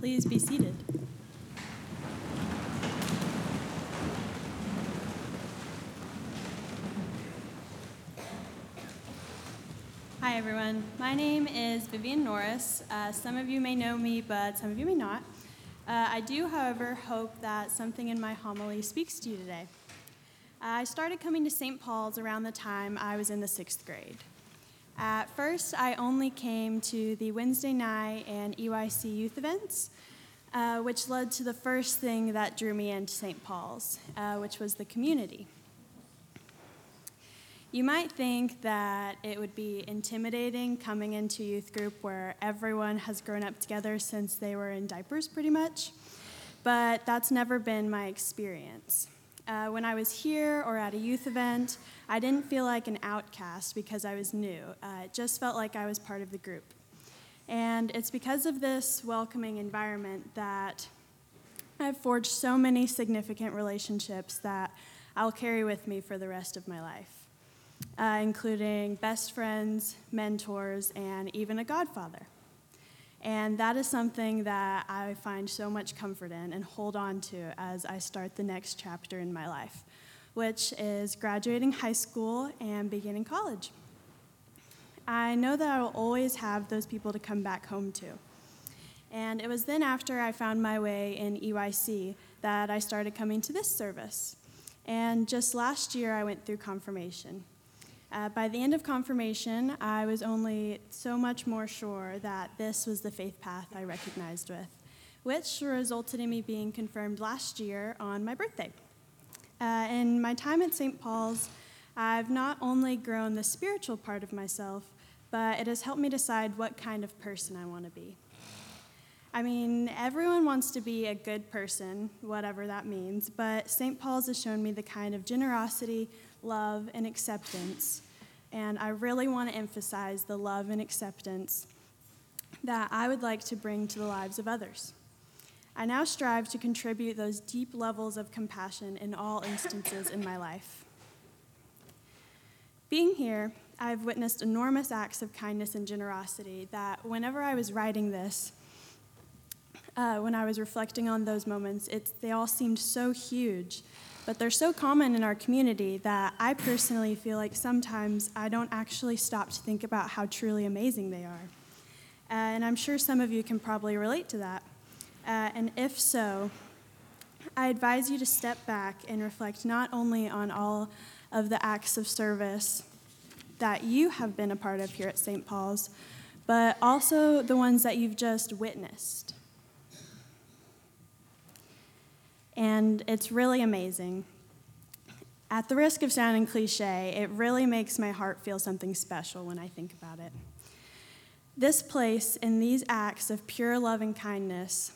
Please be seated. Hi, everyone. My name is Vivian Norris. Uh, some of you may know me, but some of you may not. Uh, I do, however, hope that something in my homily speaks to you today. I started coming to St. Paul's around the time I was in the sixth grade. At first, I only came to the Wednesday night and EYC youth events, uh, which led to the first thing that drew me into St. Paul's, uh, which was the community. You might think that it would be intimidating coming into youth group where everyone has grown up together since they were in diapers, pretty much, but that's never been my experience. Uh, when I was here or at a youth event, I didn't feel like an outcast because I was new. Uh, it just felt like I was part of the group. And it's because of this welcoming environment that I've forged so many significant relationships that I'll carry with me for the rest of my life, uh, including best friends, mentors, and even a godfather. And that is something that I find so much comfort in and hold on to as I start the next chapter in my life, which is graduating high school and beginning college. I know that I will always have those people to come back home to. And it was then after I found my way in EYC that I started coming to this service. And just last year, I went through confirmation. Uh, by the end of confirmation, I was only so much more sure that this was the faith path I recognized with, which resulted in me being confirmed last year on my birthday. Uh, in my time at St. Paul's, I've not only grown the spiritual part of myself, but it has helped me decide what kind of person I want to be. I mean, everyone wants to be a good person, whatever that means, but St. Paul's has shown me the kind of generosity, love, and acceptance. And I really want to emphasize the love and acceptance that I would like to bring to the lives of others. I now strive to contribute those deep levels of compassion in all instances in my life. Being here, I've witnessed enormous acts of kindness and generosity that whenever I was writing this, uh, when I was reflecting on those moments, they all seemed so huge but they're so common in our community that I personally feel like sometimes I don't actually stop to think about how truly amazing they are. And I'm sure some of you can probably relate to that. Uh, and if so, I advise you to step back and reflect not only on all of the acts of service that you have been a part of here at St. Paul's, but also the ones that you've just witnessed. And it's really amazing. At the risk of sounding cliche, it really makes my heart feel something special when I think about it. This place and these acts of pure love and kindness,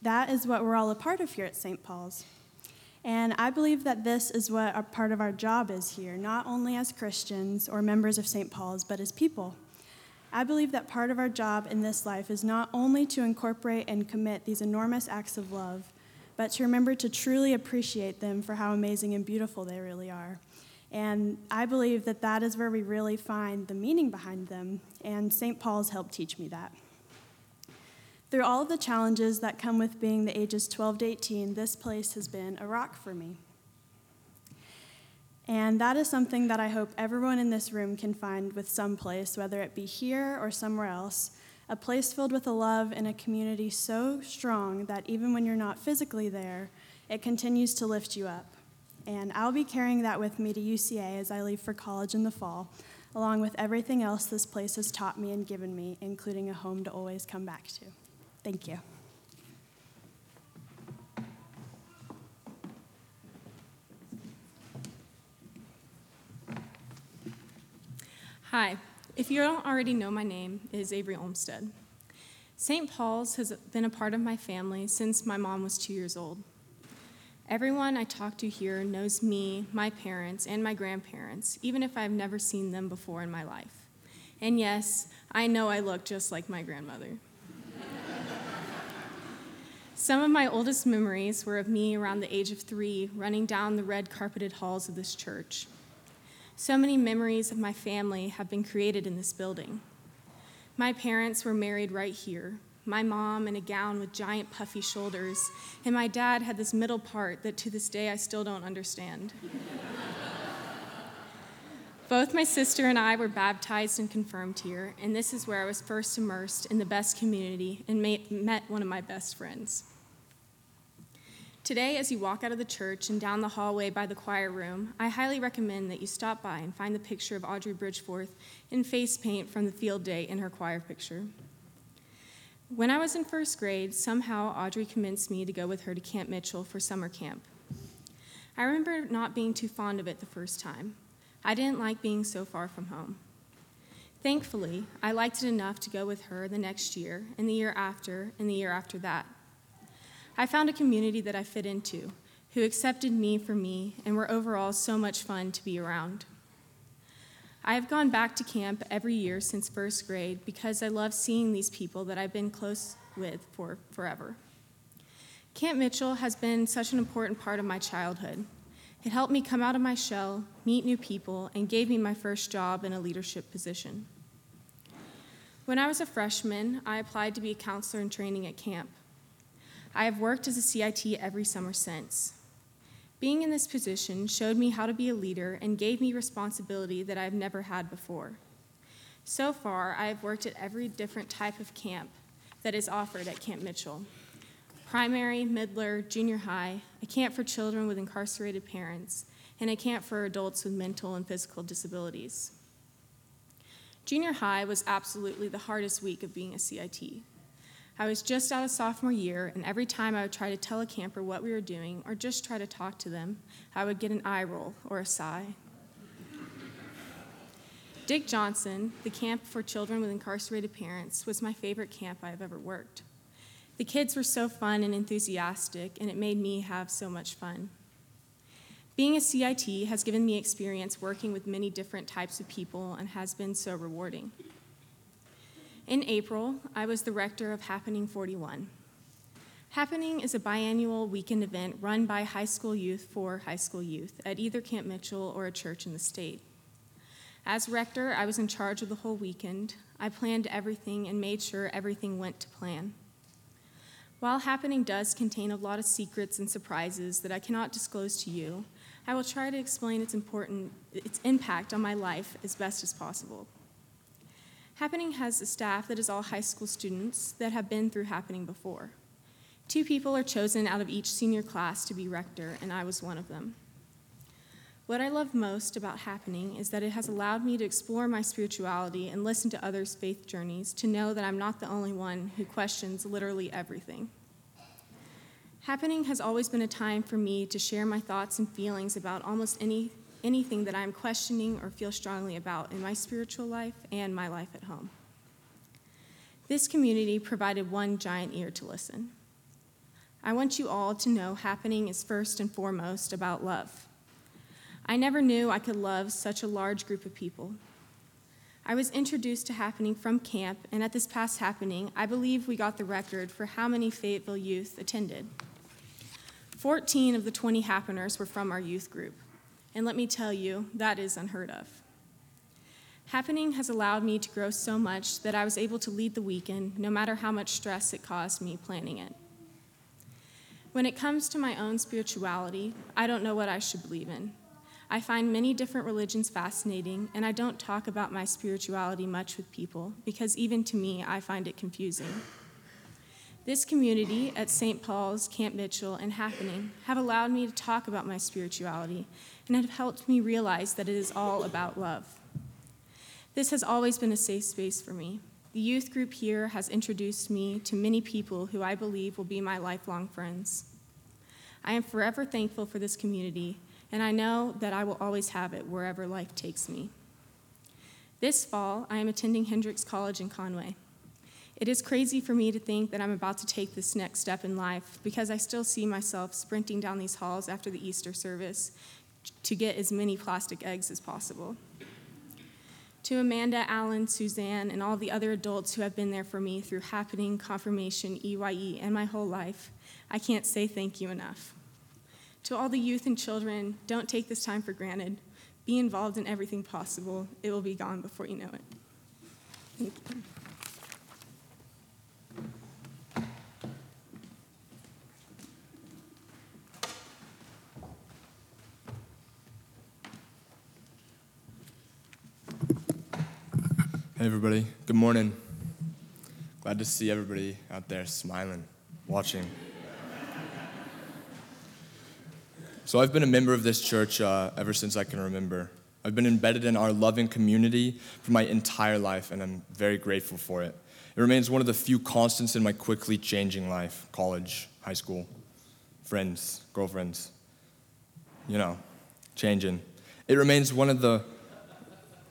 that is what we're all a part of here at St. Paul's. And I believe that this is what a part of our job is here, not only as Christians or members of St. Paul's, but as people. I believe that part of our job in this life is not only to incorporate and commit these enormous acts of love, but to remember to truly appreciate them for how amazing and beautiful they really are. And I believe that that is where we really find the meaning behind them, and St. Paul's helped teach me that. Through all of the challenges that come with being the ages 12 to 18, this place has been a rock for me. And that is something that I hope everyone in this room can find with some place, whether it be here or somewhere else, a place filled with a love and a community so strong that even when you're not physically there, it continues to lift you up. And I'll be carrying that with me to UCA as I leave for college in the fall, along with everything else this place has taught me and given me, including a home to always come back to. Thank you. Hi, if you don't already know my name, it is Avery Olmstead. St. Paul's has been a part of my family since my mom was two years old. Everyone I talk to here knows me, my parents, and my grandparents, even if I've never seen them before in my life. And yes, I know I look just like my grandmother. Some of my oldest memories were of me around the age of three running down the red carpeted halls of this church. So many memories of my family have been created in this building. My parents were married right here, my mom in a gown with giant puffy shoulders, and my dad had this middle part that to this day I still don't understand. Both my sister and I were baptized and confirmed here, and this is where I was first immersed in the best community and met one of my best friends. Today, as you walk out of the church and down the hallway by the choir room, I highly recommend that you stop by and find the picture of Audrey Bridgeforth in face paint from the field day in her choir picture. When I was in first grade, somehow Audrey convinced me to go with her to Camp Mitchell for summer camp. I remember not being too fond of it the first time. I didn't like being so far from home. Thankfully, I liked it enough to go with her the next year, and the year after, and the year after that. I found a community that I fit into, who accepted me for me and were overall so much fun to be around. I have gone back to camp every year since first grade because I love seeing these people that I've been close with for forever. Camp Mitchell has been such an important part of my childhood. It helped me come out of my shell, meet new people, and gave me my first job in a leadership position. When I was a freshman, I applied to be a counselor in training at camp. I have worked as a CIT every summer since. Being in this position showed me how to be a leader and gave me responsibility that I've never had before. So far, I have worked at every different type of camp that is offered at Camp Mitchell primary, middler, junior high, a camp for children with incarcerated parents, and a camp for adults with mental and physical disabilities. Junior high was absolutely the hardest week of being a CIT. I was just out of sophomore year, and every time I would try to tell a camper what we were doing or just try to talk to them, I would get an eye roll or a sigh. Dick Johnson, the camp for children with incarcerated parents, was my favorite camp I have ever worked. The kids were so fun and enthusiastic, and it made me have so much fun. Being a CIT has given me experience working with many different types of people and has been so rewarding. In April, I was the rector of Happening 41. Happening is a biannual weekend event run by high school youth for high school youth at either Camp Mitchell or a church in the state. As rector, I was in charge of the whole weekend. I planned everything and made sure everything went to plan. While Happening does contain a lot of secrets and surprises that I cannot disclose to you, I will try to explain its, important, its impact on my life as best as possible. Happening has a staff that is all high school students that have been through Happening before. Two people are chosen out of each senior class to be rector, and I was one of them. What I love most about Happening is that it has allowed me to explore my spirituality and listen to others' faith journeys to know that I'm not the only one who questions literally everything. Happening has always been a time for me to share my thoughts and feelings about almost any anything that I'm questioning or feel strongly about in my spiritual life and my life at home. This community provided one giant ear to listen. I want you all to know happening is first and foremost about love. I never knew I could love such a large group of people. I was introduced to happening from camp, and at this past happening, I believe we got the record for how many Fayetteville youth attended. 14 of the 20 happeners were from our youth group. And let me tell you, that is unheard of. Happening has allowed me to grow so much that I was able to lead the weekend, no matter how much stress it caused me planning it. When it comes to my own spirituality, I don't know what I should believe in. I find many different religions fascinating, and I don't talk about my spirituality much with people because even to me, I find it confusing. This community at St. Paul's, Camp Mitchell, and Happening have allowed me to talk about my spirituality and have helped me realize that it is all about love. This has always been a safe space for me. The youth group here has introduced me to many people who I believe will be my lifelong friends. I am forever thankful for this community, and I know that I will always have it wherever life takes me. This fall, I am attending Hendrix College in Conway. It is crazy for me to think that I'm about to take this next step in life because I still see myself sprinting down these halls after the Easter service to get as many plastic eggs as possible. To Amanda, Alan, Suzanne, and all the other adults who have been there for me through happening, confirmation, EYC, and my whole life, I can't say thank you enough. To all the youth and children, don't take this time for granted. Be involved in everything possible. It will be gone before you know it. Hey, everybody. Good morning. Glad to see everybody out there smiling, watching. So, I've been a member of this church uh, ever since I can remember. I've been embedded in our loving community for my entire life, and I'm very grateful for it. It remains one of the few constants in my quickly changing life college, high school, friends, girlfriends, you know, changing. It remains one of the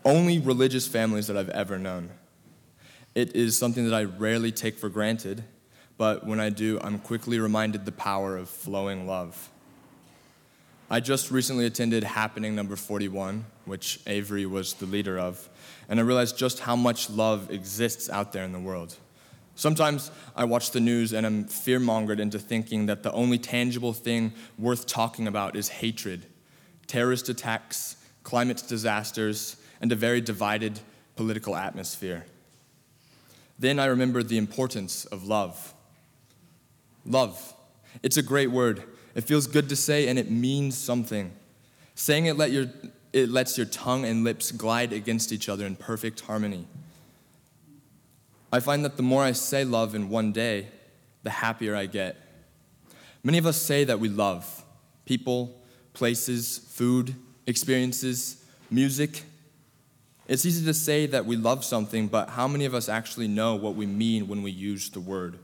only religious families that I've ever known. It is something that I rarely take for granted, but when I do, I'm quickly reminded the power of flowing love. I just recently attended Happening number 41, which Avery was the leader of, and I realized just how much love exists out there in the world. Sometimes I watch the news and I'm fear-mongered into thinking that the only tangible thing worth talking about is hatred, terrorist attacks, climate disasters, and a very divided political atmosphere. Then I remembered the importance of love. Love. It's a great word. It feels good to say and it means something. Saying it, let your, it lets your tongue and lips glide against each other in perfect harmony. I find that the more I say love in one day, the happier I get. Many of us say that we love people, places, food, experiences, music, it's easy to say that we love something, but how many of us actually know what we mean when we use the word?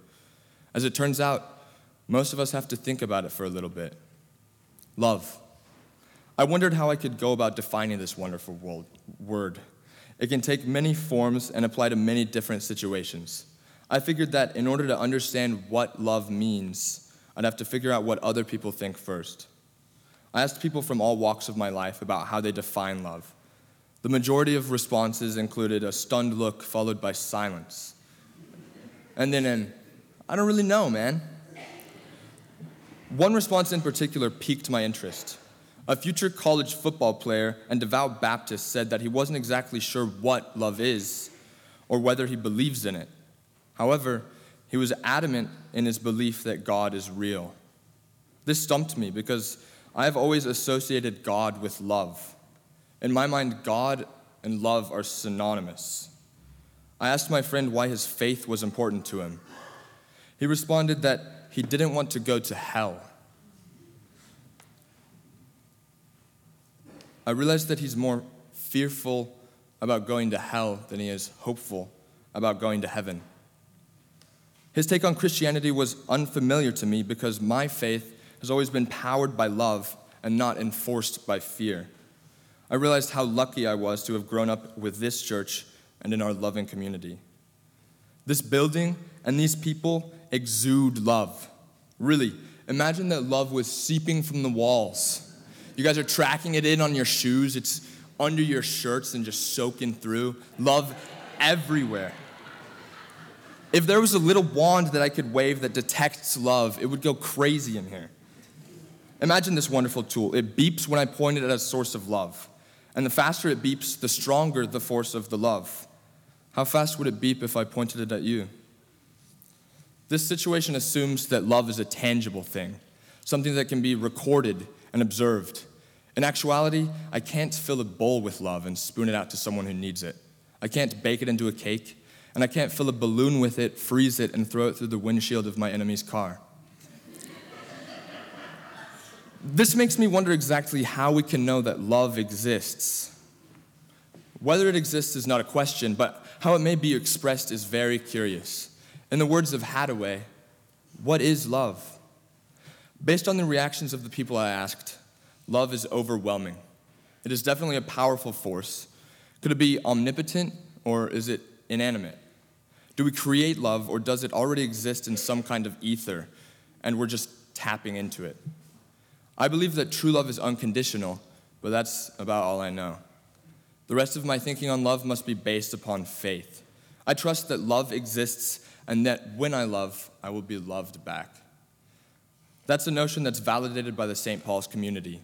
As it turns out, most of us have to think about it for a little bit. Love. I wondered how I could go about defining this wonderful word. It can take many forms and apply to many different situations. I figured that in order to understand what love means, I'd have to figure out what other people think first. I asked people from all walks of my life about how they define love. The majority of responses included a stunned look followed by silence. And then an, I don't really know, man. One response in particular piqued my interest. A future college football player and devout Baptist said that he wasn't exactly sure what love is or whether he believes in it. However, he was adamant in his belief that God is real. This stumped me because I have always associated God with love. In my mind, God and love are synonymous. I asked my friend why his faith was important to him. He responded that he didn't want to go to hell. I realized that he's more fearful about going to hell than he is hopeful about going to heaven. His take on Christianity was unfamiliar to me because my faith has always been powered by love and not enforced by fear. I realized how lucky I was to have grown up with this church and in our loving community. This building and these people exude love. Really, imagine that love was seeping from the walls. You guys are tracking it in on your shoes, it's under your shirts and just soaking through. Love everywhere. If there was a little wand that I could wave that detects love, it would go crazy in here. Imagine this wonderful tool. It beeps when I point it at a source of love. And the faster it beeps, the stronger the force of the love. How fast would it beep if I pointed it at you? This situation assumes that love is a tangible thing, something that can be recorded and observed. In actuality, I can't fill a bowl with love and spoon it out to someone who needs it. I can't bake it into a cake, and I can't fill a balloon with it, freeze it, and throw it through the windshield of my enemy's car. This makes me wonder exactly how we can know that love exists. Whether it exists is not a question, but how it may be expressed is very curious. In the words of Haddaway, what is love? Based on the reactions of the people I asked, love is overwhelming. It is definitely a powerful force. Could it be omnipotent or is it inanimate? Do we create love or does it already exist in some kind of ether and we're just tapping into it? I believe that true love is unconditional, but that's about all I know. The rest of my thinking on love must be based upon faith. I trust that love exists and that when I love, I will be loved back. That's a notion that's validated by the St. Paul's community.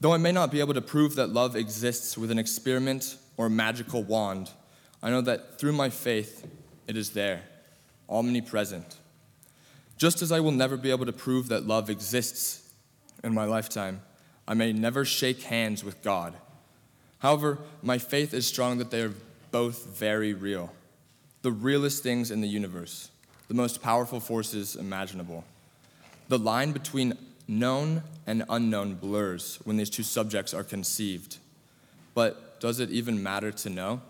Though I may not be able to prove that love exists with an experiment or a magical wand, I know that through my faith, it is there, omnipresent. Just as I will never be able to prove that love exists in my lifetime, I may never shake hands with God. However, my faith is strong that they are both very real. The realest things in the universe, the most powerful forces imaginable. The line between known and unknown blurs when these two subjects are conceived. But does it even matter to know?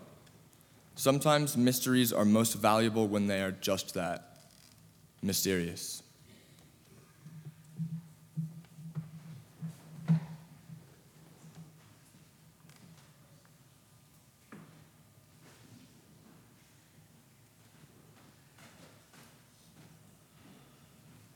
Sometimes mysteries are most valuable when they are just that mysterious.